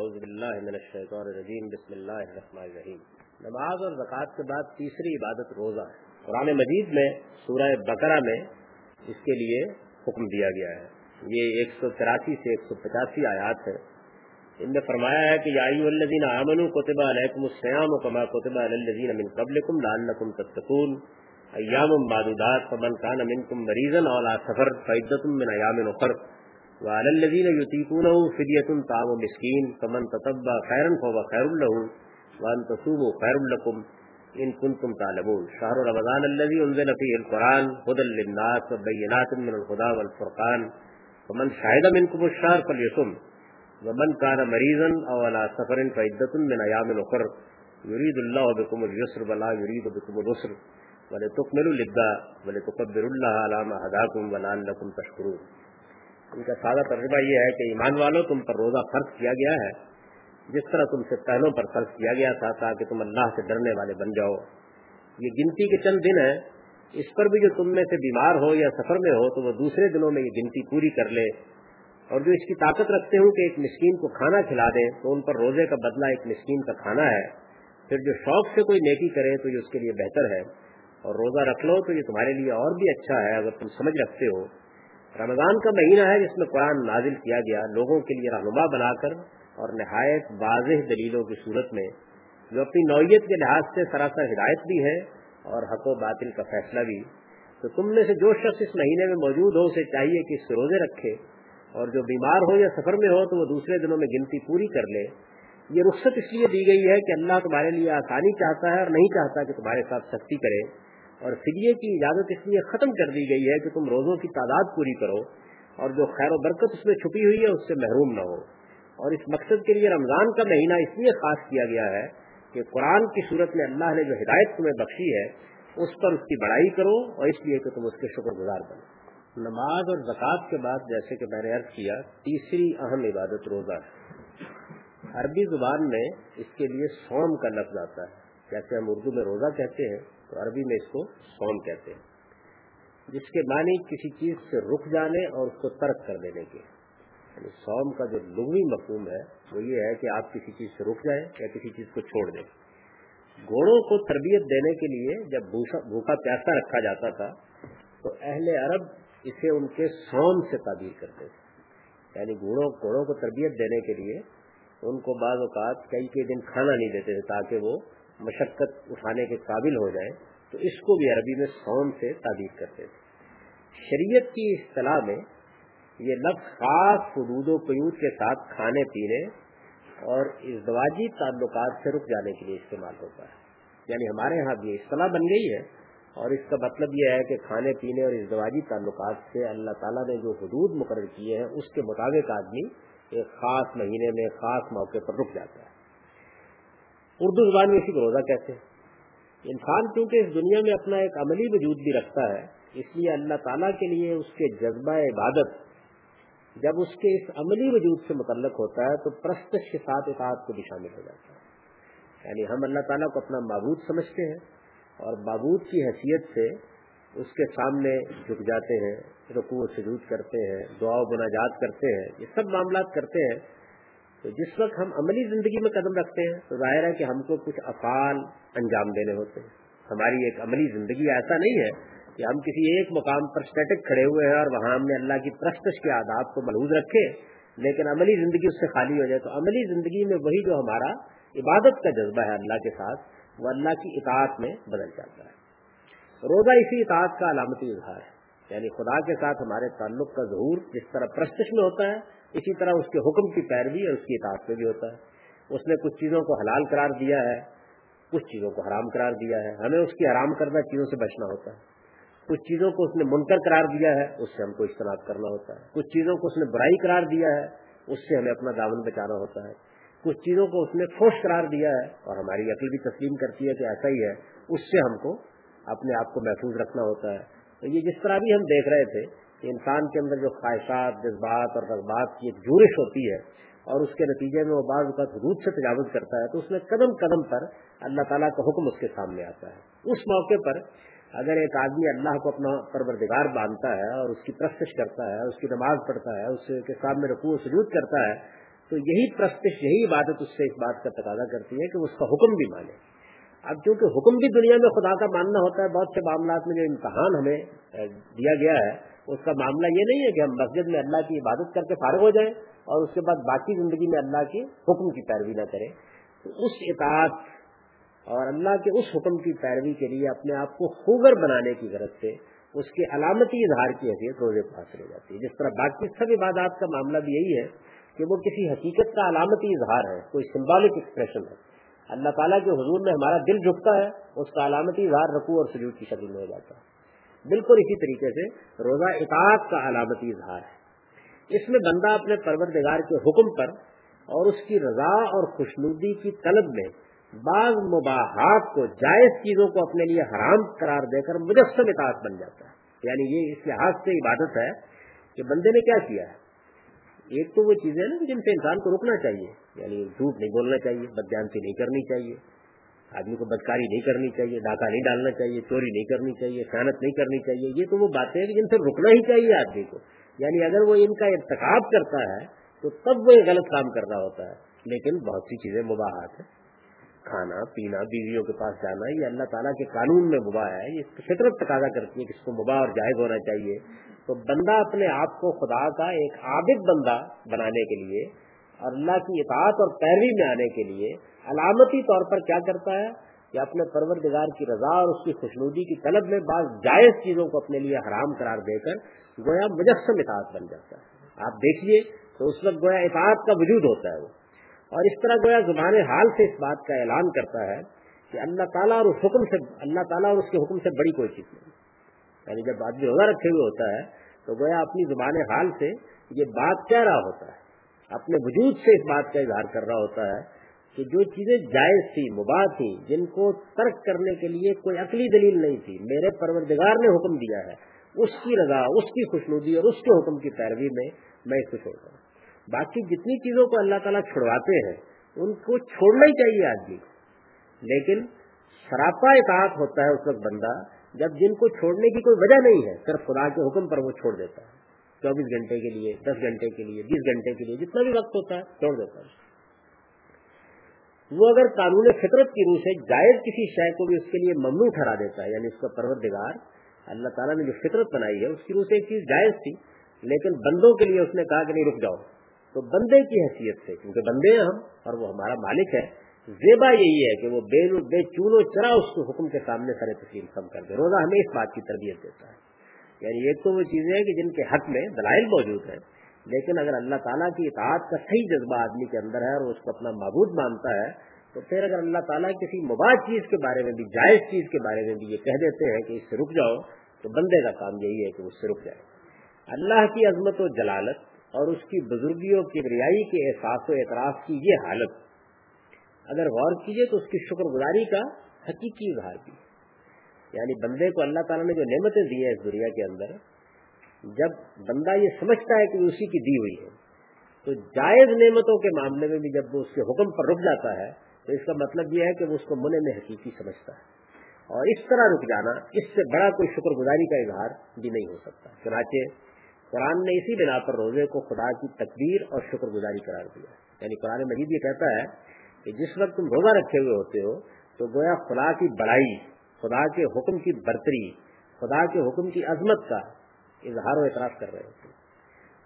اعوذ باللہ من الشیطان الرجیم، بسم اللہ الرحمن الرحیم۔ نماز اور زکوٰۃ کے بعد تیسری عبادت روزہ ہے۔ قرآن مجید میں، سورہ بقرہ میں اس کے لیے حکم دیا گیا ہے۔ یہ ایک سو تراسی سے ایک سو پچاسی آیات ہے ان میں فرمایا ہے کہ یائی الذین آمنوا کتب علیکم السیام و کما کتب علی الذین من قبلکم لعلکم تتقون۔ ایام معدودات، فمن کان منکم مریضا او علی سفر فعدۃ من ایام اخر۔ وعلى الذين يطيقونه فدية طعام مسكين فمن تتبع خيرا فهو خير له وأن تصوموا خير لكم إن كنتم تعلمون. شهر رمضان الذي أنزل فيه القرآن هدى للناس وبينات من الهدى والفرقان فمن شهد منكم الشهر فليصم ومن كان مريضا أو على سفر فعدة من أيام أخر يريد الله بكم اليسر ولا يريد بكم العسر ولتكملوا العدة ولتكبروا الله على ما هداكم ولعلكم تشكرون. ان کا سادہ ترجمہ یہ ہے کہ ایمان والوں تم پر روزہ فرض کیا گیا ہے۔ جس طرح تم سے پہلوں پر فرض کیا گیا تھا تاکہ تم اللہ سے ڈرنے والے بن جاؤ۔ یہ گنتی کے چند دن ہیں۔ اس پر بھی جو تم میں سے بیمار ہو یا سفر میں ہو تو وہ دوسرے دنوں میں یہ گنتی پوری کر لے۔ اور جو اس کی طاقت رکھتے ہوں کہ ایک مسکین کو کھانا کھلا دیں تو ان پر روزے کا بدلہ ایک مسکین کا کھانا ہے۔ پھر جو شوق سے کوئی نیکی کرے تو یہ اس کے لیے بہتر ہے۔ اور روزہ رکھ لو تو یہ تمہارے لیے اور بھی اچھا ہے۔ اگر تم سمجھ رکھتے ہو رمضان کا مہینہ ہے جس میں قرآن نازل کیا گیا، لوگوں کے لیے رہنما بنا کر اور نہایت واضح دلیلوں کی صورت میں، جو اپنی نوعیت کے لحاظ سے سراسر ہدایت بھی ہے اور حق و باطل کا فیصلہ بھی۔ تو تم میں سے جو شخص اس مہینے میں موجود ہو، اسے چاہیے کہ اس سے روزے رکھے اور جو بیمار ہو یا سفر میں ہو، تو وہ دوسرے دنوں میں گنتی پوری کر لے۔ یہ رخصت اس لیے دی گئی ہے کہ اللہ تمہارے لیے آسانی چاہتا ہے اور نہیں چاہتا کہ تمہارے ساتھ سختی کرے۔ اور فدیے کی اجازت اس لیے ختم کر دی گئی ہے کہ تم روزوں کی تعداد پوری کرو اور جو خیر و برکت اس میں چھپی ہوئی ہے اس سے محروم نہ ہو۔ اور اس مقصد کے لیے رمضان کا مہینہ اس لیے خاص کیا گیا ہے کہ قرآن کی صورت میں اللہ نے جو ہدایت تمہیں بخشی ہے، اس پر اس کی بڑائی کرو اور اس لیے کہ تم اس کے شکر گزار بنو۔ نماز اور زکوٰۃ کے بعد جیسے کہ میں نے عرض کیا، تیسری اہم عبادت روزہ ہے۔ عربی زبان میں اس کے لیے سوم کا لفظ آتا ہے۔ جیسے ہم اردو میں روزہ کہتے ہیں؟ تو عربی میں اس کو سوم کہتے ہیں۔ جس کے معنی کسی چیز سے رک جانے اور اس کو ترک کر دینے کے۔ یعنی سوم کا جو لغوی مفہوم ہے، وہ یہ ہے کہ آپ کسی چیز سے رک جائیں یا کسی چیز کو چھوڑ دیں۔ گھوڑوں کو تربیت دینے کے لیے جب بھوکا پیاسا رکھا جاتا تھا، تو اہل عرب اسے ان کے سوم سے تعبیر کرتے تھے۔ یعنی گھوڑوں گھوڑوں کو تربیت دینے کے لیے ان کو بعض اوقات کئی کئی دن کھانا نہیں دیتے تھے تاکہ وہ مشقت اٹھانے کے قابل ہو جائیں تو اس کو بھی عربی میں سون سے تعبیر کرتے تھے شریعت کی اصطلاح میں یہ لفظ خاص حدود و قیود کے ساتھ کھانے پینے اور ازدواجی تعلقات سے رک جانے کے لیے استعمال ہوتا ہے۔ یعنی ہمارے یہاں بھی اصطلاح بن گئی ہے اور اس کا مطلب یہ ہے کہ کھانے پینے اور ازدواجی تعلقات سے اللہ تعالیٰ نے جو حدود مقرر کیے ہیں، اس کے مطابق آدمی ایک خاص مہینے میں خاص موقع پر رک جاتا ہے۔ اردو زبان میں اسی کو روزہ کہتے ہیں۔ انسان کیونکہ اس دنیا میں اپنا ایک عملی وجود بھی رکھتا ہے، اس لیے اللہ تعالیٰ کے لیے اس کے جذبہ عبادت جب اس کے اس عملی وجود سے متعلق ہوتا ہے، تو پرستش کے ساتھ اطاعت کو بھی شامل ہو جاتا ہے۔ یعنی ہم اللہ تعالیٰ کو اپنا معبود سمجھتے ہیں اور معبود کی حیثیت سے اس کے سامنے جھک جاتے ہیں، رکوع و سجود کرتے ہیں، دعا و مناجات کرتے ہیں، یہ سب معاملات کرتے ہیں۔ تو جس وقت ہم عملی زندگی میں قدم رکھتے ہیں، تو ظاہر ہے کہ ہم کو کچھ افعال انجام دینے ہوتے ہیں۔ ہماری ایک عملی زندگی ایسا نہیں ہے کہ ہم کسی ایک مقام پر اسٹیٹک کھڑے ہوئے ہیں اور وہاں ہم نے اللہ کی پرستش کے آداب کو ملحوظ رکھے، لیکن عملی زندگی اس سے خالی ہو جائے تو عملی زندگی میں وہی جو ہمارا عبادت کا جذبہ ہے اللہ کے ساتھ، وہ اللہ کی اطاعت میں بدل جاتا ہے۔ روزہ اسی اطاعت کا علامتی اظہار ہے۔ یعنی خدا کے ساتھ ہمارے تعلق کا ظہور جس طرح پرستش میں ہوتا ہے، اسی طرح اس کے حکم کی پیروی اور اس کی اطاعت میں بھی ہوتا ہے۔ اس نے کچھ چیزوں کو حلال قرار دیا ہے، کچھ چیزوں کو حرام قرار دیا ہے۔ ہمیں اس کی حرام کردہ چیزوں سے بچنا ہوتا ہے۔ کچھ چیزوں کو اس نے منکر قرار دیا ہے، اس سے ہم کو اجتناب کرنا ہوتا ہے۔ کچھ چیزوں کو اس نے برائی قرار دیا ہے، اس سے ہمیں اپنا دامن بچانا ہوتا ہے۔ کچھ چیزوں کو اس نے خوش قرار دیا ہے اور ہماری عقل بھی تسلیم کرتی ہے کہ ایسا ہی ہے، اس سے ہم کو اپنے آپ کو محفوظ رکھنا ہوتا ہے۔ تو یہ جس طرح بھی ہم دیکھ رہے تھے کہ انسان کے اندر جو خواہشات، جذبات اور رغبات کی ایک جورش ہوتی ہے اور اس کے نتیجے میں وہ بعض اوقات حدود سے تجاوز کرتا ہے، تو اس میں قدم قدم پر اللہ تعالیٰ کا حکم اس کے سامنے آتا ہے۔ اس موقع پر اگر ایک آدمی اللہ کو اپنا پروردگار باندھتا ہے اور اس کی پرستش کرتا ہے، اس کی نماز پڑھتا ہے، اس کے سامنے رقو و سجود کرتا ہے، تو یہی پرستش، یہی عبادت اس سے اس بات کا تقاضا کرتی ہے کہ اس کا حکم بھی مانے۔ اب چونکہ حکم بھی دنیا میں خدا کا ماننا ہوتا ہے، بہت سے معاملات میں جو امتحان ہمیں دیا گیا ہے، اس کا معاملہ یہ نہیں ہے کہ ہم مسجد میں اللہ کی عبادت کر کے فارغ ہو جائیں اور اس کے بعد باقی زندگی میں اللہ کے حکم کی پیروی نہ کریں۔ تو اس اطاعت اور اللہ کے اس حکم کی پیروی کے لیے اپنے آپ کو خوگر بنانے کی غرض سے اس کے علامتی اظہار کی حیثیت روزے کو حاصل ہو جاتی ہے۔ جس طرح باقی سب عبادات کا معاملہ بھی یہی ہے کہ وہ کسی حقیقت کا علامتی اظہار ہے، کوئی سمبولک ایکسپریشن ہے۔ اللہ تعالیٰ کے حضور میں ہمارا دل جھکتا ہے، اس کا علامتی اظہار رقو اور سجود کی شکل میں ہو جاتا ہے۔ بالکل اسی طریقے سے روزہ اطاعت کا علامتی اظہار ہے۔ اس میں بندہ اپنے پروردگار کے حکم پر اور اس کی رضا اور خوشنودی کی طلب میں بعض مباحات کو جائز چیزوں کو اپنے لیے حرام قرار دے کر مجسم اطاعت بن جاتا ہے۔ یعنی یہ اس لحاظ سے عبادت ہے کہ بندے نے کیا کیا ہے؟ ایک تو وہ چیزیں نا جن سے انسان کو رکنا چاہیے۔ یعنی جھوٹ نہیں بولنا چاہیے، بدجانتی نہیں کرنی چاہیے۔ آدمی کو بدکاری نہیں کرنی چاہیے، ڈاکہ نہیں ڈالنا چاہیے، چوری نہیں کرنی چاہیے، خیانت نہیں کرنی چاہیے۔ یہ تو وہ باتیں ہیں جن سے رکنا ہی چاہیے آدمی کو۔ یعنی اگر وہ ان کا ارتقاب کرتا ہے تو تب وہ غلط کام کر رہا ہوتا ہے۔ لیکن بہت سی چیزیں مباحت ہیں۔ کھانا، پینا، بیویوں کے پاس جانا، یہ اللہ تعالیٰ کے قانون میں مباح ہے، یہ فطرت تقاضا کرتی ہے کہ اس کو مباح اور جائز ہونا چاہیے۔ تو بندہ اپنے آپ کو خدا کا ایک عابد بندہ بنانے کے لیے اور اللہ کی اطاعت اور پیروی میں آنے کے لیے علامتی طور پر کیا کرتا ہے؟ کہ اپنے پروردگار کی رضا اور اس کی خوشنودی کی طلب میں بعض جائز چیزوں کو اپنے لیے حرام قرار دے کر گویا مجسم اطاعت بن جاتا ہے۔ آپ دیکھیے تو اس وقت گویا اطاعت کا وجود ہوتا ہے وہ۔ اور اس طرح گویا زبان حال سے اس بات کا اعلان کرتا ہے کہ اللہ تعالیٰ اور اس حکم سے اللہ تعالیٰ اور اس کے حکم سے بڑی کوئی چیز نہیں۔ یعنی جب آدمی روزہ رکھے ہوئے ہوتا ہے تو گویا اپنی زبان حال سے یہ بات کہہ رہا ہوتا ہے۔ اپنے وجود سے اس بات کا اظہار کر رہا ہوتا ہے کہ جو چیزیں جائز تھی مباح تھی جن کو ترک کرنے کے لیے کوئی عقلی دلیل نہیں تھی، میرے پروردگار نے حکم دیا ہے، اس کی رضا، اس کی خوشنودی اور اس کے حکم کی پیروی میں میں اس کو چھوڑتا ہوں۔ باقی جتنی چیزوں کو اللہ تعالیٰ چھڑواتے ہیں، ان کو چھوڑنا ہی چاہیے آدمی لیکن سراپا اطاعت ہوتا ہے اس وقت بندہ، جب جن کو چھوڑنے کی کوئی وجہ نہیں ہے، صرف خدا کے حکم پر وہ چھوڑ دیتا ہے۔ چوبیس گھنٹے کے لیے، دس گھنٹے کے لیے، بیس گھنٹے کے لیے، جتنا بھی وقت ہوتا ہے، چھوڑ دیتا ہے۔ وہ اگر قانون فطرت کی روح سے جائز کسی شے کو بھی اس کے لیے ممنوع ٹھہرا دیتا ہے یعنی اس کا پروردگار، اللہ تعالیٰ نے جو فطرت بنائی ہے، اس کی روح سے ایک چیز جائز تھی، لیکن بندوں کے لیے اس نے کہا کہ نہیں، رک جاؤ۔ تو بندے کی حیثیت سے، کیونکہ بندے ہیں ہم اور وہ ہمارا مالک ہے، زیبا یہی ہے کہ وہ بے بے چون و چرا اس کو حکم کے سامنے سر تسلیم کم کر دے۔ روزہ ہمیں اس بات کی تربیت دیتا ہے۔ یعنی ایک تو وہ چیزیں ہیں کہ جن کے حق میں دلائل موجود ہیں، لیکن اگر اللہ تعالیٰ کی اطاعت کا صحیح جذبہ آدمی کے اندر ہے اور اس کو اپنا معبود مانتا ہے، تو پھر اگر اللہ تعالیٰ کسی مباح چیز کے بارے میں بھی، جائز چیز کے بارے میں بھی یہ کہہ دیتے ہیں کہ اس سے رک جاؤ، تو بندے کا کام یہی ہے کہ اس سے رک جائے۔ اللہ کی عظمت و جلالت اور اس کی بزرگیوں کی ریائی کے احساس و اعتراف کی یہ حالت۔ اگر غور کیجیے تو اس کی شکر گزاری کا حقیقی اظہار بھی یعنی بندے کو اللہ تعالیٰ نے جو نعمتیں دی ہیں اس دنیا کے اندر، جب بندہ یہ سمجھتا ہے کہ اسی کی دی ہوئی ہے، تو جائز نعمتوں کے معاملے میں بھی جب وہ اس کے حکم پر رک جاتا ہے، تو اس کا مطلب یہ ہے کہ وہ اس کو منع میں حقیقی سمجھتا ہے۔ اور اس طرح رک جانا، اس سے بڑا کوئی شکر گزاری کا اظہار بھی نہیں ہو سکتا۔ چنانچہ قرآن نے اسی بنا پر روزے کو خدا کی تقدیر اور شکر گزاری قرار دیا یعنی قرآن مجید یہ کہتا ہے کہ جس وقت تم روزہ رکھے ہوئے ہوتے ہو، تو گویا خدا کی بڑائی، خدا کے حکم کی برتری، خدا کے حکم کی عظمت کا اظہار و اعتراف کر رہے ہوتے ہو۔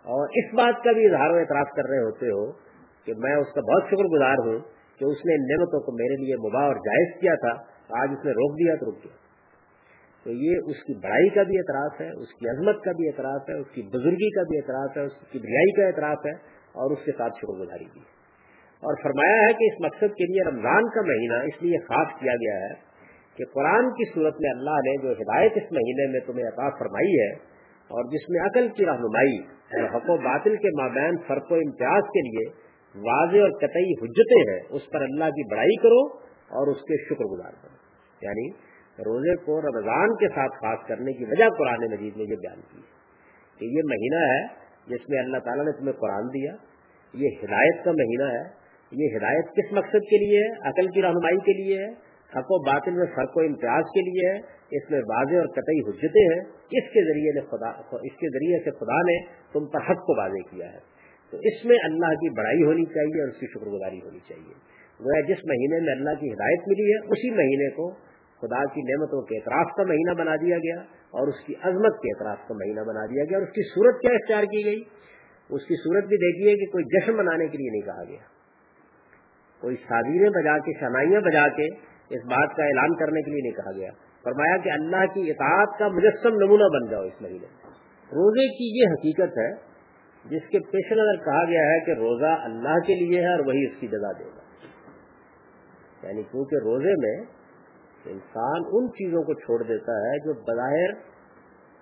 اور اس بات کا بھی اظہار و اعتراف کر رہے ہوتے ہو کہ میں اس کا بہت شکر گزار ہوں کہ اس نے نعمتوں کو میرے لیے مباح اور جائز کیا تھا آج اس نے روک دیا تو رک گیا تو یہ اس کی بڑائی کا بھی اعتراف ہے، اس کی عظمت کا بھی اعتراف ہے، اس کی بزرگی کا بھی اعتراف ہے، اس کی بریائی کا اعتراف ہے اور اس کے ساتھ شکر گزاری بھی اور فرمایا ہے کہ اس مقصد کے لیے رمضان کا مہینہ اس لیے خاص کیا گیا ہے کہ قرآن کی صورت میں اللہ نے جو ہدایت اس مہینے میں تمہیں عطا فرمائی ہے اور جس میں عقل کی رہنمائی اور حق و باطل کے مابین فرق و امتیاز کے لیے واضح اور قطعی حجتیں ہیں، اس پر اللہ کی بڑائی کرو اور اس کے شکر گزار کرو یعنی روزے کو رمضان کے ساتھ خاص کرنے کی وجہ قرآن مجید نے یہ بیان کی کہ یہ مہینہ ہے جس میں اللہ تعالیٰ نے تمہیں قرآن دیا، یہ ہدایت کا مہینہ ہے، یہ ہدایت کس مقصد کے لیے ہے؟ عقل کی رہنمائی کے لیے ہے، حق و باطل میں فرق و امتیاز کے لیے ہے، اس میں واضح اور قطعی حجتیں ہیں، اس کے ذریعے نے خدا، اس کے ذریعے سے خدا نے تم پر حق کو واضح کیا ہے۔ تو اس میں اللہ کی بڑائی ہونی چاہیے اور اس کی شکر گزاری ہونی چاہیے۔ گویا جس مہینے میں اللہ کی ہدایت ملی ہے، اسی مہینے کو خدا کی نعمتوں کے اعتراف کا مہینہ بنا دیا گیا اور اس کی عظمت کے اعتراف کا مہینہ بنا دیا گیا اور اس کی صورت کیا اختیار کی گئی؟ اس کی صورت بھی دیکھیے کہ کوئی جشن منانے کے لیے نہیں کہا گیا۔ کوئی شادیریں بجا کے، شنائیاں بجا کے اس بات کا اعلان کرنے کے لیے نہیں کہا گیا۔ فرمایا کہ اللہ کی اطاعت کا مجسم نمونہ بن جاؤ اس مہینے۔ روزے کی یہ حقیقت ہے جس کے پیش نظر کہا گیا ہے کہ روزہ اللہ کے لیے ہے اور وہی اس کی جگہ دے گا۔ یعنی کیونکہ روزے میں انسان ان چیزوں کو چھوڑ دیتا ہے جو بظاہر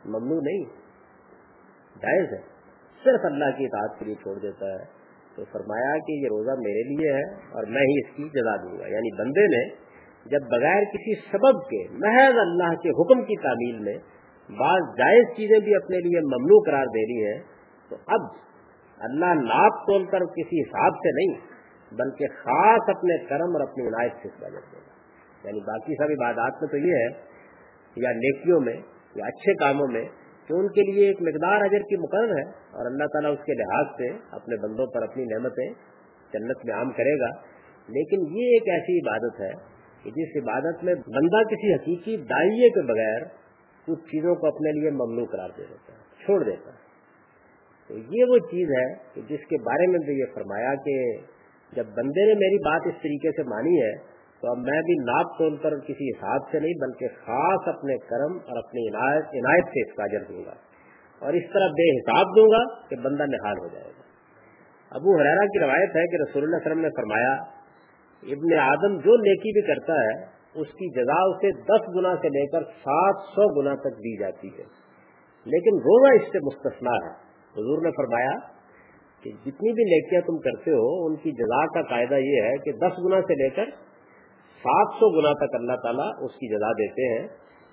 ممنوع نہیں جائز ہے۔ صرف اللہ کی اطاعت کے لیے چھوڑ دیتا ہے۔ تو فرمایا کہ یہ روزہ میرے لیے ہے اور میں ہی اس کی جزا دوں گا۔ یعنی بندے نے جب بغیر کسی سبب کے محض اللہ کے حکم کی تعمیل میں بعض جائز چیزیں بھی اپنے لیے ممنوع قرار دے رہی ہیں، تو اب اللہ ناپ تول کر کسی حساب سے نہیں، بلکہ خاص اپنے کرم اور اپنی عنایت سے اس کا دے گا۔ یعنی باقی سب عبادات میں تو یہ ہے یا نیکیوں میں یا اچھے کاموں میں کہ ان کے لیے ایک مقدار اجر کی مقرر ہے اور اللہ تعالیٰ اس کے لحاظ سے اپنے بندوں پر اپنی نعمتیں جنت میں عام کرے گا۔ لیکن یہ ایک ایسی عبادت ہے کہ جس عبادت میں بندہ کسی حقیقی دائیے کے بغیر کچھ چیزوں کو اپنے لیے ممنوع قرار دے دیتا ہے، چھوڑ دیتا ہے۔ تو یہ وہ چیز ہے کہ جس کے بارے میں بھی یہ فرمایا کہ جب بندے نے میری بات اس طریقے سے مانی ہے تو اب میں بھی ناپ تول کر کسی حساب سے نہیں، بلکہ خاص اپنے کرم اور اپنی عنایت عنایت سے اس کا اجر دوں گا۔ اور اس طرح بے حساب دوں گا کہ بندہ نہال ہو جائے گا۔ ابو حرارا کی روایت ہے کہ رسول اللہ وسلم نے فرمایا، ابن آدم جو نیکی بھی کرتا ہے، اس کی جزا اسے دس گنا سے لے کر سات سو گنا تک دی جاتی ہے۔ لیکن روزہ اس سے مستثنا ہے۔ حضور نے فرمایا کہ جتنی بھی نیکیاں تم کرتے ہو، ان کی جزا کا قاعدہ یہ ہے کہ دس گنا سے لے کر سات سو گنا تک اللہ تعالیٰ اس کی جزا دیتے ہیں،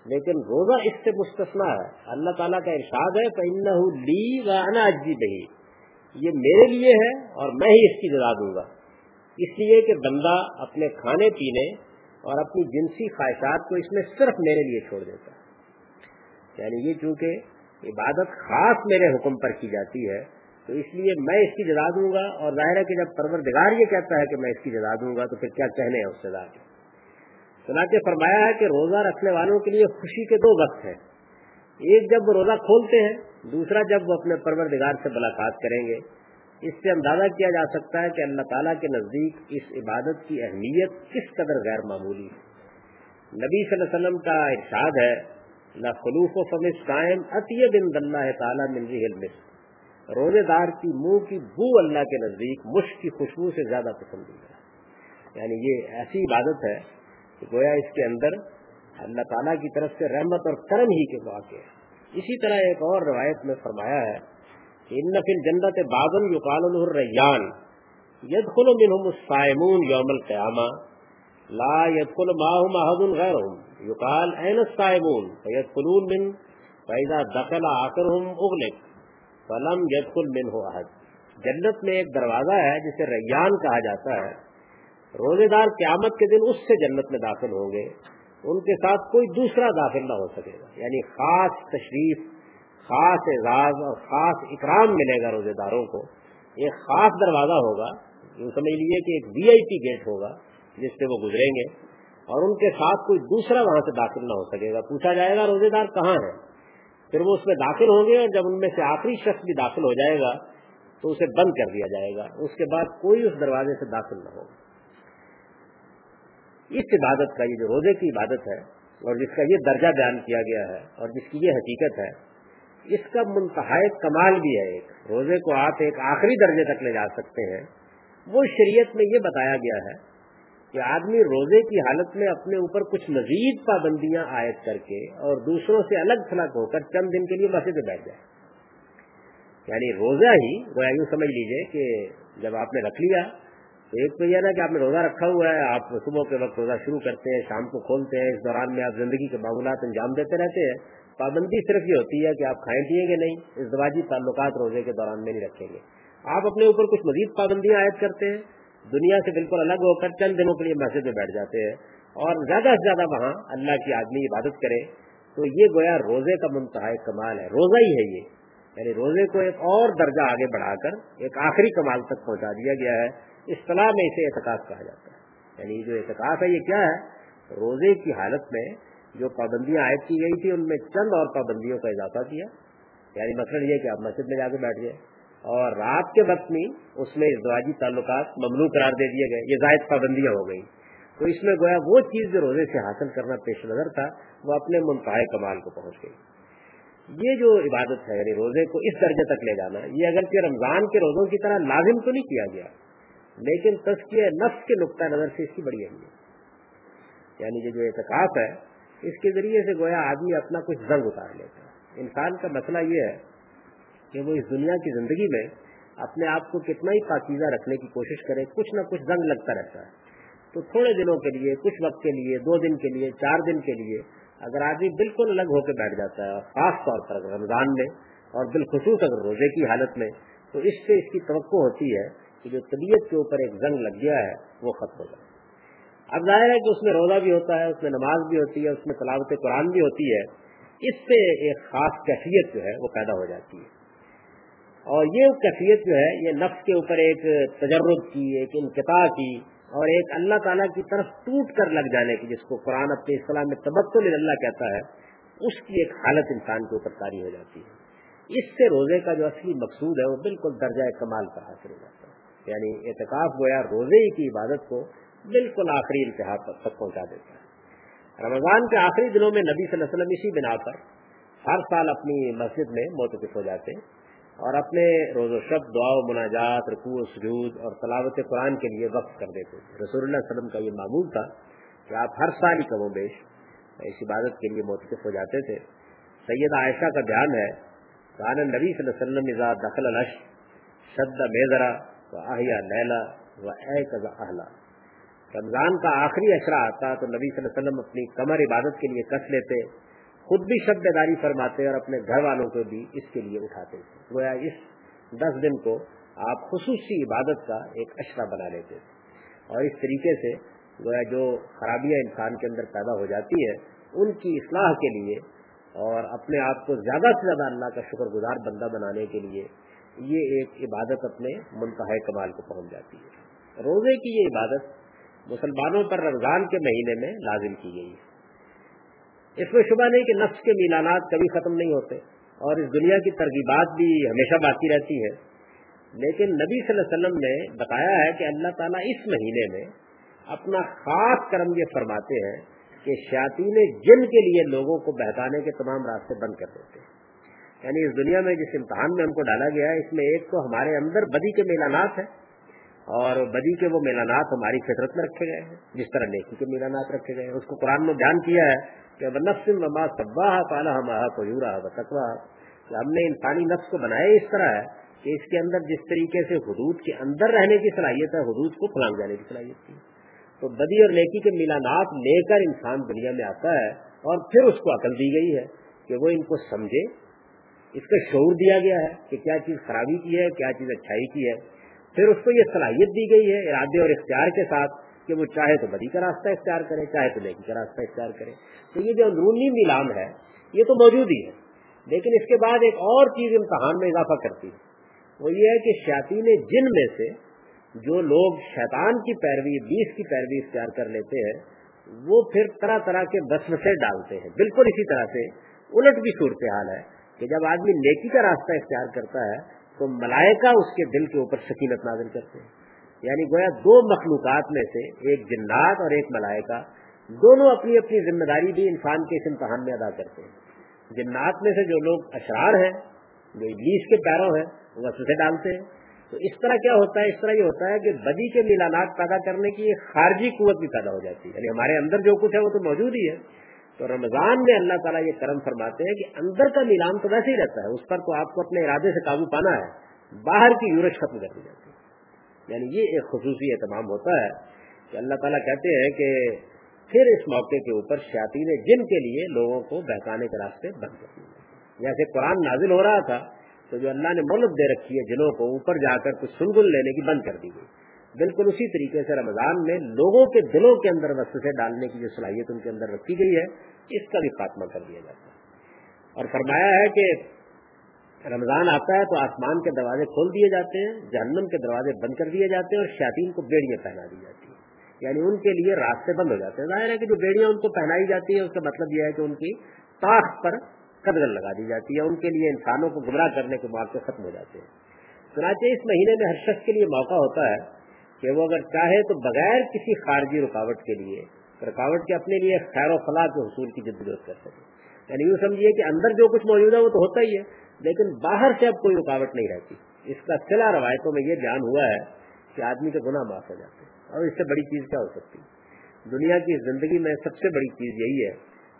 لیکن روزہ اس سے مستثنا ہے۔ اللہ تعالیٰ کا ارشاد ہے کہ لی و بہی یہ میرے لیے ہے اور میں ہی اس کی جزا دوں گا۔ اس لیے کہ بندہ اپنے کھانے پینے اور اپنی جنسی خواہشات کو اس میں صرف میرے لیے چھوڑ دیتا ہے۔ یعنی یہ چونکہ عبادت خاص میرے حکم پر کی جاتی ہے، تو اس لیے میں اس کی جزا دوں گا۔ اور ظاہر ہے کہ جب پروردگار یہ کہتا ہے کہ میں اس کی جزا دوں گا، تو پھر کیا کہنے ہیں اس سے کے چنانچہ فرمایا ہے کہ روزہ رکھنے والوں کے لیے خوشی کے دو وقت ہیں۔ ایک جب وہ روزہ کھولتے ہیں، دوسرا جب وہ اپنے پروردگار سے ملاقات کریں گے۔ اس سے اندازہ کیا جا سکتا ہے کہ اللہ تعالیٰ کے نزدیک اس عبادت کی اہمیت کس قدر غیر معمولی ہے۔ نبی صلی اللہ علیہ وسلم کا ارشاد ہے، نہ خلوف و فمس قائم، عطیہ بن اللہ تعالیٰ منظی علم روزے دار کی منہ کی بو اللہ کے نزدیک مشق کی خوشبو سے زیادہ پسند ہے۔ یعنی یہ ایسی عبادت ہے گویا اس کے اندر اللہ تعالیٰ کی طرف سے رحمت اور کرم ہی کے واقع ہے۔ اسی طرح ایک اور روایت میں فرمایا ہے کہ ان نفل جنت بادل یقال الریان ید خل السائمون یوم القیامہ لا ید خل ماہ محد الغیر یقال این السائمون ید خلون من فیضا دخل آکر اغلق فلم ید خل من ہو جنت میں ایک دروازہ ہے جسے ریان کہا جاتا ہے۔ روزے دار قیامت کے دن اس سے جنت میں داخل ہوں گے، ان کے ساتھ کوئی دوسرا داخل نہ ہو سکے گا۔ یعنی خاص تشریف، خاص اعزاز اور خاص اکرام ملے گا روزے داروں کو۔ ایک خاص دروازہ ہوگا جو سمجھ لیجیے کہ ایک وی آئی پی گیٹ ہوگا، جس سے وہ گزریں گے اور ان کے ساتھ کوئی دوسرا وہاں سے داخل نہ ہو سکے گا۔ پوچھا جائے گا روزے دار کہاں ہے پھر وہ اس میں داخل ہوں گے اور جب ان میں سے آخری شخص بھی داخل ہو جائے گا تو اسے بند کر دیا جائے گا۔ اس کے بعد کوئی اس دروازے سے داخل نہ ہوگا۔ اس عبادت کا یہ جو روزے کی عبادت ہے اور جس کا یہ درجہ بیان کیا گیا ہے اور جس کی یہ حقیقت ہے، اس کا منتہا کمال بھی ہے ایک۔ روزے کو آپ ایک آخری درجے تک لے جا سکتے ہیں۔ وہ شریعت میں یہ بتایا گیا ہے کہ آدمی روزے کی حالت میں اپنے اوپر کچھ مزید پابندیاں عائد کر کے اور دوسروں سے الگ تھلگ ہو کر چند دن کے لیے مسجد میں بیٹھ جائے۔ یعنی روزہ ہی، وہ یوں سمجھ لیجیے کہ جب آپ نے رکھ لیا ایک تو یہ نا کہ آپ نے روزہ رکھا ہوا ہے، آپ صبح کے وقت روزہ شروع کرتے ہیں، شام کو کھولتے ہیں، اس دوران میں آپ زندگی کے معمولات انجام دیتے رہتے ہیں۔ پابندی صرف یہ ہوتی ہے کہ آپ کھائیں پیئیں گے نہیں، اس دواجی تعلقات روزے کے دوران میں نہیں رکھیں گے۔ آپ اپنے اوپر کچھ مزید پابندیاں عائد کرتے ہیں۔ دنیا سے بالکل الگ ہو کر چند دنوں کے لیے مسجد میں بیٹھ جاتے ہیں۔ اور زیادہ سے زیادہ وہاں اللہ کی آدمی عبادت کرے۔ تو یہ گویا روزے کا منتہا کمال ہے۔ روزہ ہی ہے یہ۔ یعنی روزے کو ایک اور درجہ آگے بڑھا کر ایک آخری کمال تک پہنچا دیا گیا ہے۔ اصطلاح میں اسے اعتکاف کہا جاتا ہے۔ یعنی جو اعتکاف ہے، یہ کیا ہے؟ روزے کی حالت میں جو پابندیاں عائد کی گئی تھی، ان میں چند اور پابندیوں کا اضافہ کیا۔ یعنی مطلب یہ کہ آپ مسجد میں جا کے بیٹھ گئے اور رات کے وقت میں اس میں ازدواجی تعلقات ممنوع قرار دے دیے گئے، یہ زائد پابندیاں ہو گئی تو اس میں گویا وہ چیز جو روزے سے حاصل کرنا پیش نظر تھا، وہ اپنے منتہا کمال کو پہنچ گئی۔ یہ جو عبادت ہے یعنی روزے کو اس درجے تک لے جانا، یہ اگرچہ رمضان کے روزوں کی طرح لازم تو نہیں کیا گیا لیکن تسکیہ نفس کے نقطۂ نظر سے اس کی بڑی اہمیت یعنی یہ جو اعتکاف ہے، اس کے ذریعے سے گویا آدمی اپنا کچھ زنگ اتار لیتا ہے۔ انسان کا مسئلہ یہ ہے کہ وہ اس دنیا کی زندگی میں اپنے آپ کو کتنا ہی پاکیزہ رکھنے کی کوشش کرے، کچھ نہ کچھ زنگ لگتا رہتا ہے۔ تو تھوڑے دنوں کے لیے، کچھ وقت کے لیے، دو دن کے لیے، چار دن کے لیے اگر آدمی بالکل الگ ہو کے بیٹھ جاتا ہے، اور خاص طور پر اگر رمضان میں اور بالخصوص اگر روزے کی حالت میں، تو اس سے اس کی توقع ہوتی ہے کہ جو طبیعت کے اوپر ایک زنگ لگ گیا ہے، وہ ختم ہو جائے۔ اب ظاہر ہے کہ اس میں روزہ بھی ہوتا ہے، اس میں نماز بھی ہوتی ہے، اس میں تلاوت قرآن بھی ہوتی ہے۔ اس سے ایک خاص کیفیت جو ہے، وہ پیدا ہو جاتی ہے۔ اور یہ کیفیت جو ہے، یہ نفس کے اوپر ایک تجرب کی، ایک انقطاع کی، اور ایک اللہ تعالیٰ کی طرف ٹوٹ کر لگ جانے کی، جس کو قرآن اپنے اسلام میں تبکل اللہ کہتا ہے، اس کی ایک حالت انسان کے اوپر تاری ہو جاتی ہے۔ اس سے روزے کا جو اصلی مقصود ہے، وہ بالکل درجہ کمال پر حاصل ہو جاتا ہے۔ یعنی اعتکاف گویا روزے کی عبادت کو بالکل آخری انتہا تک پہنچا دیتا ہے۔ رمضان کے آخری دنوں میں نبی صلی اللہ علیہ وسلم اسی بنا پر ہر سال اپنی مسجد میں موتقف ہو جاتے اور اپنے روز و شب دعا و مناجات رقو سجود اور تلاوت قرآن کے لیے وقف کر دیتے رسول اللہ علیہ وسلم کا یہ معمول تھا کہ آپ ہر سال ہی کم و بیش اس عبادت کے لیے موتقف ہو جاتے تھے۔ سید عائشہ کا بیان ہے کان نبی صلی اللہ علیہ وسلم دخل الش شد میزرا و آہیا لیلا و اے اہلا رمضان کا آخری اشرا آتا تو نبی صلی اللہ علیہ وسلم اپنی کمر عبادت کے لیے کس لیتے، خود بھی شب داری فرماتے اور اپنے گھر والوں کو بھی اس کے لیے اٹھاتے۔ گویا اس دس دن کو آپ خصوصی عبادت کا ایک اشرا بنا لیتے۔ تھے اور اس طریقے سے گویا جو خرابیاں انسان کے اندر پیدا ہو جاتی ہے ان کی اصلاح کے لیے اور اپنے آپ کو زیادہ سے زیادہ اللہ کا شکر گزار بندہ بنانے کے لیے یہ ایک عبادت اپنے منتہا کمال کو پہنچ جاتی ہے۔ روزے کی یہ عبادت مسلمانوں پر رمضان کے مہینے میں لازم کی گئی ہے۔ اس میں شبہ نہیں کہ نفس کے میلانات کبھی ختم نہیں ہوتے، اور اس دنیا کی ترغیبات بھی ہمیشہ باقی رہتی ہے لیکن نبی صلی اللہ علیہ وسلم نے بتایا ہے کہ اللہ تعالیٰ اس مہینے میں اپنا خاص کرم یہ فرماتے ہیں کہ شاطین جن کے لیے لوگوں کو بہتانے کے تمام راستے بند کر دیتے ہیں۔ یعنی اس دنیا میں جس امتحان میں ہم کو ڈالا گیا ہے، اس میں ایک تو ہمارے اندر بدی کے میلانات ہیں اور بدی کے وہ میلانات ہماری فطرت میں رکھے گئے ہیں، جس طرح نیکی کے میلانات رکھے گئے ہیں۔ اس کو قرآن میں بیان کیا ہے کہ نفس مما صبا پالا ہمارا کوجورا بتکوا کہ ہم نے انسانی نفس کو بنایا اس طرح ہے کہ اس کے اندر جس طریقے سے حدود کے اندر رہنے کی صلاحیت ہے، حدود کو پھلانگ جانے کی صلاحیت تھی تو بدی اور نیکی کے میلانات لے کر انسان دنیا میں آتا ہے اور پھر اس کو عقل دی گئی ہے کہ وہ ان کو سمجھے اس کا شعور دیا گیا ہے کہ کیا چیز خرابی کی ہے، کیا چیز اچھائی کی ہے۔ پھر اس کو یہ صلاحیت دی گئی ہے ارادے اور اختیار کے ساتھ کہ وہ چاہے تو بدی کا راستہ اختیار کرے، چاہے تو نیکی کا راستہ اختیار کرے۔ تو یہ جو اندرونی نیلام ہے، یہ تو موجود ہی ہے۔ لیکن اس کے بعد ایک اور چیز امتحان میں اضافہ کرتی ہے۔ وہ یہ ہے کہ شاطین جن میں سے جو لوگ شیطان کی پیروی بیس کی پیروی اختیار کر لیتے ہیں، وہ پھر طرح طرح کے بسمسے ڈالتے ہیں۔ بالکل اسی طرح سے الٹ بھی صورتحال ہے۔ کہ جب آدمی نیکی کا راستہ اختیار کرتا ہے، تو ملائکہ اس کے دل کے اوپر سکینت نازل کرتے ہیں۔ یعنی گویا دو مخلوقات میں سے ایک جنات اور ایک ملائکہ، دونوں اپنی اپنی ذمہ داری بھی انسان کے اس امتحان میں ادا کرتے ہیں۔ جنات میں سے جو لوگ اشرار ہیں، جو ابلیس کے پیروں ہیں، وہ سے ڈالتے ہیں۔ تو اس طرح کیا ہوتا ہے؟ اس طرح یہ ہوتا ہے کہ بدی کے میلانات پیدا کرنے کی ایک خارجی قوت بھی پیدا ہو جاتی ہے۔ یعنی ہمارے اندر جو کچھ ہے، وہ تو موجود ہی ہے۔ تو رمضان میں اللہ تعالیٰ یہ کرم فرماتے ہیں کہ اندر کا نیلام تو ویسے ہی رہتا ہے، اس پر تو آپ کو اپنے ارادے سے قابو پانا ہے، باہر کی یورش ختم کر دی جاتی ہے۔ یعنی یہ ایک خصوصی اہتمام ہوتا ہے کہ اللہ تعالیٰ کہتے ہیں کہ پھر اس موقع کے اوپر شاطین جن کے لیے لوگوں کو بہکانے کے راستے بند کر دیے جیسے قرآن نازل ہو رہا تھا تو جو اللہ نے مولت دے رکھی ہے جنوں کو، اوپر جا کر کچھ سنگل لینے کی بند کر دی گئی۔ بالکل اسی طریقے سے رمضان میں لوگوں کے دلوں کے اندر وسوسے ڈالنے کی جو صلاحیت ان کے اندر رکھی گئی ہے، اس کا بھی خاتمہ کر دیا جاتا ہے۔ اور فرمایا ہے کہ رمضان آتا ہے تو آسمان کے دروازے کھول دیے جاتے ہیں، جہنم کے دروازے بند کر دیے جاتے ہیں اور شاطین کو بیڑیاں پہنا دی جاتی ہیں۔ یعنی ان کے لیے راستے بند ہو جاتے ہیں۔ ظاہر ہے کہ جو بیڑیاں ان کو پہنائی جاتی ہیں، اس کا مطلب یہ ہے کہ ان کی تاخ پر قدر لگا دی جاتی ہے۔ ان کے لیے انسانوں کو گمراہ کرنے کے مواقع ختم ہو جاتے ہیں۔ چنانچہ اس مہینے میں ہر شخص کے لیے موقع ہوتا ہے کہ وہ اگر چاہے تو بغیر کسی خارجی رکاوٹ کے لیے، رکاوٹ کے اپنے لیے خیر و فلاح کے حصول کی جدوجہد کر سکے۔ یعنی یوں سمجھیے کہ اندر جو کچھ موجود ہے وہ تو ہوتا ہی ہے، لیکن باہر سے اب کوئی رکاوٹ نہیں رہتی۔ اس کا سلا روایتوں میں یہ بیان ہوا ہے کہ آدمی کے گناہ معاف ہو جاتے ہیں۔ اور اس سے بڑی چیز کیا ہو سکتی؟ دنیا کی زندگی میں سب سے بڑی چیز یہی ہے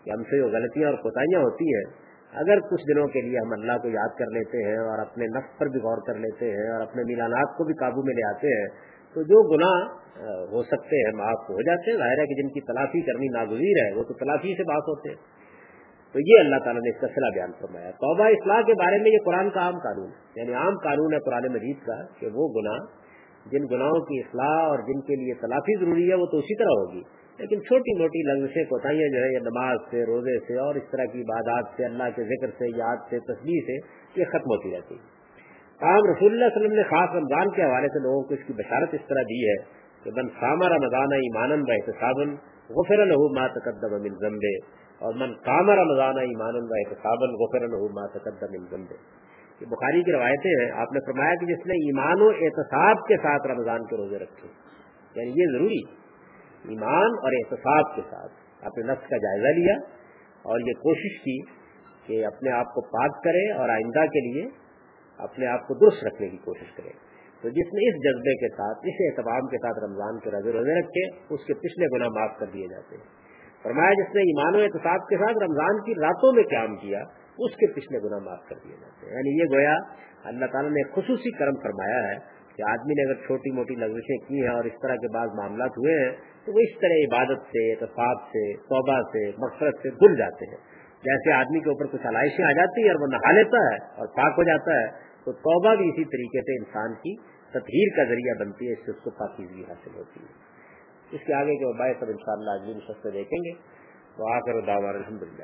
کہ ہم سے جو غلطیاں اور کوتاہیاں ہوتی ہیں، اگر کچھ دنوں کے لیے ہم اللہ کو یاد کر لیتے ہیں اور اپنے نفس پر بھی غور کر لیتے ہیں اور اپنے میلانات کو بھی قابو میں لے آتے ہیں تو جو گناہ ہو سکتے ہیں، معاف ہو جاتے ہیں، ظاہر ہے کہ جن کی تلافی کرنی ناگزیر ہے، وہ تو تلافی سے بات ہوتے ہیں۔ تو یہ اللہ تعالیٰ نے اس کا صلاح بیان فرمایا۔ توبہ اصلاح کے بارے میں یہ قرآن کا عام قانون ہے۔ یعنی عام قانون ہے قرآن مجید کا کہ وہ گناہ، جن گناہوں کی اصلاح اور جن کے لیے تلافی ضروری ہے، وہ تو اسی طرح ہوگی۔ لیکن چھوٹی موٹی لفظیں کوتاہیاں جو ہے یہ نماز سے، روزے سے اور اس طرح کی عبادات سے، اللہ کے ذکر سے، یاد سے تصویر سے، یہ ختم ہوتی رہتی ہے عام رسول اللہ علیہ وسلم نے خاص رمضان کے حوالے سے لوگوں کو اس کی بشارت اس طرح دی ہے کہ من ساما رمضان ایمان و احتساب غفر له ما تقدم من ذنبه. اور من قام رمضان ایمان و احتساب غفر له ما تقدم من ذنبه. یہ بخاری کی روایتیں ہیں. آپ نے فرمایا کہ جس نے ایمان و احتساب کے ساتھ رمضان کے روزے رکھے یعنی یہ ضروری ایمان اور احتساب کے ساتھ اپنے نفس کا جائزہ لیا اور یہ کوشش کی کہ اپنے آپ کو پاک کرے اور آئندہ کے لیے اپنے آپ کو درست رکھنے کی کوشش کرے۔ تو جس نے اس جذبے کے ساتھ، اس اہتمام کے ساتھ رمضان کے روزے روزے رکھے، اس کے پچھلے گناہ معاف کر دیے جاتے ہیں۔ فرمایا جس نے ایمان و احتساب کے ساتھ رمضان کی راتوں میں قیام کیا، اس کے پچھلے گناہ معاف کر دیے جاتے ہیں۔ یعنی یہ گویا اللہ تعالیٰ نے خصوصی کرم فرمایا ہے کہ آدمی نے اگر چھوٹی موٹی لفزشیں کی ہیں اور اس طرح کے بعض معاملات ہوئے ہیں، تو وہ اس طرح عبادت سے احتساب سے، توبہ سے مقصد سے دھل جاتے ہیں۔ جیسے آدمی کے اوپر کچھ علائشیں آ جاتی ہیں اور وہ نہا لیتا ہے اور پاک ہو جاتا ہے تو توبہ بھی اسی طریقے سے انسان کی تطہیر کا ذریعہ بنتی ہے، اس سے اس کو پاکیزگی حاصل ہوتی ہے۔ اس کے آگے کے باعث سب ان شاء اللہ عظیم سے دیکھیں گے تو آ کر دعوار الحمد للہ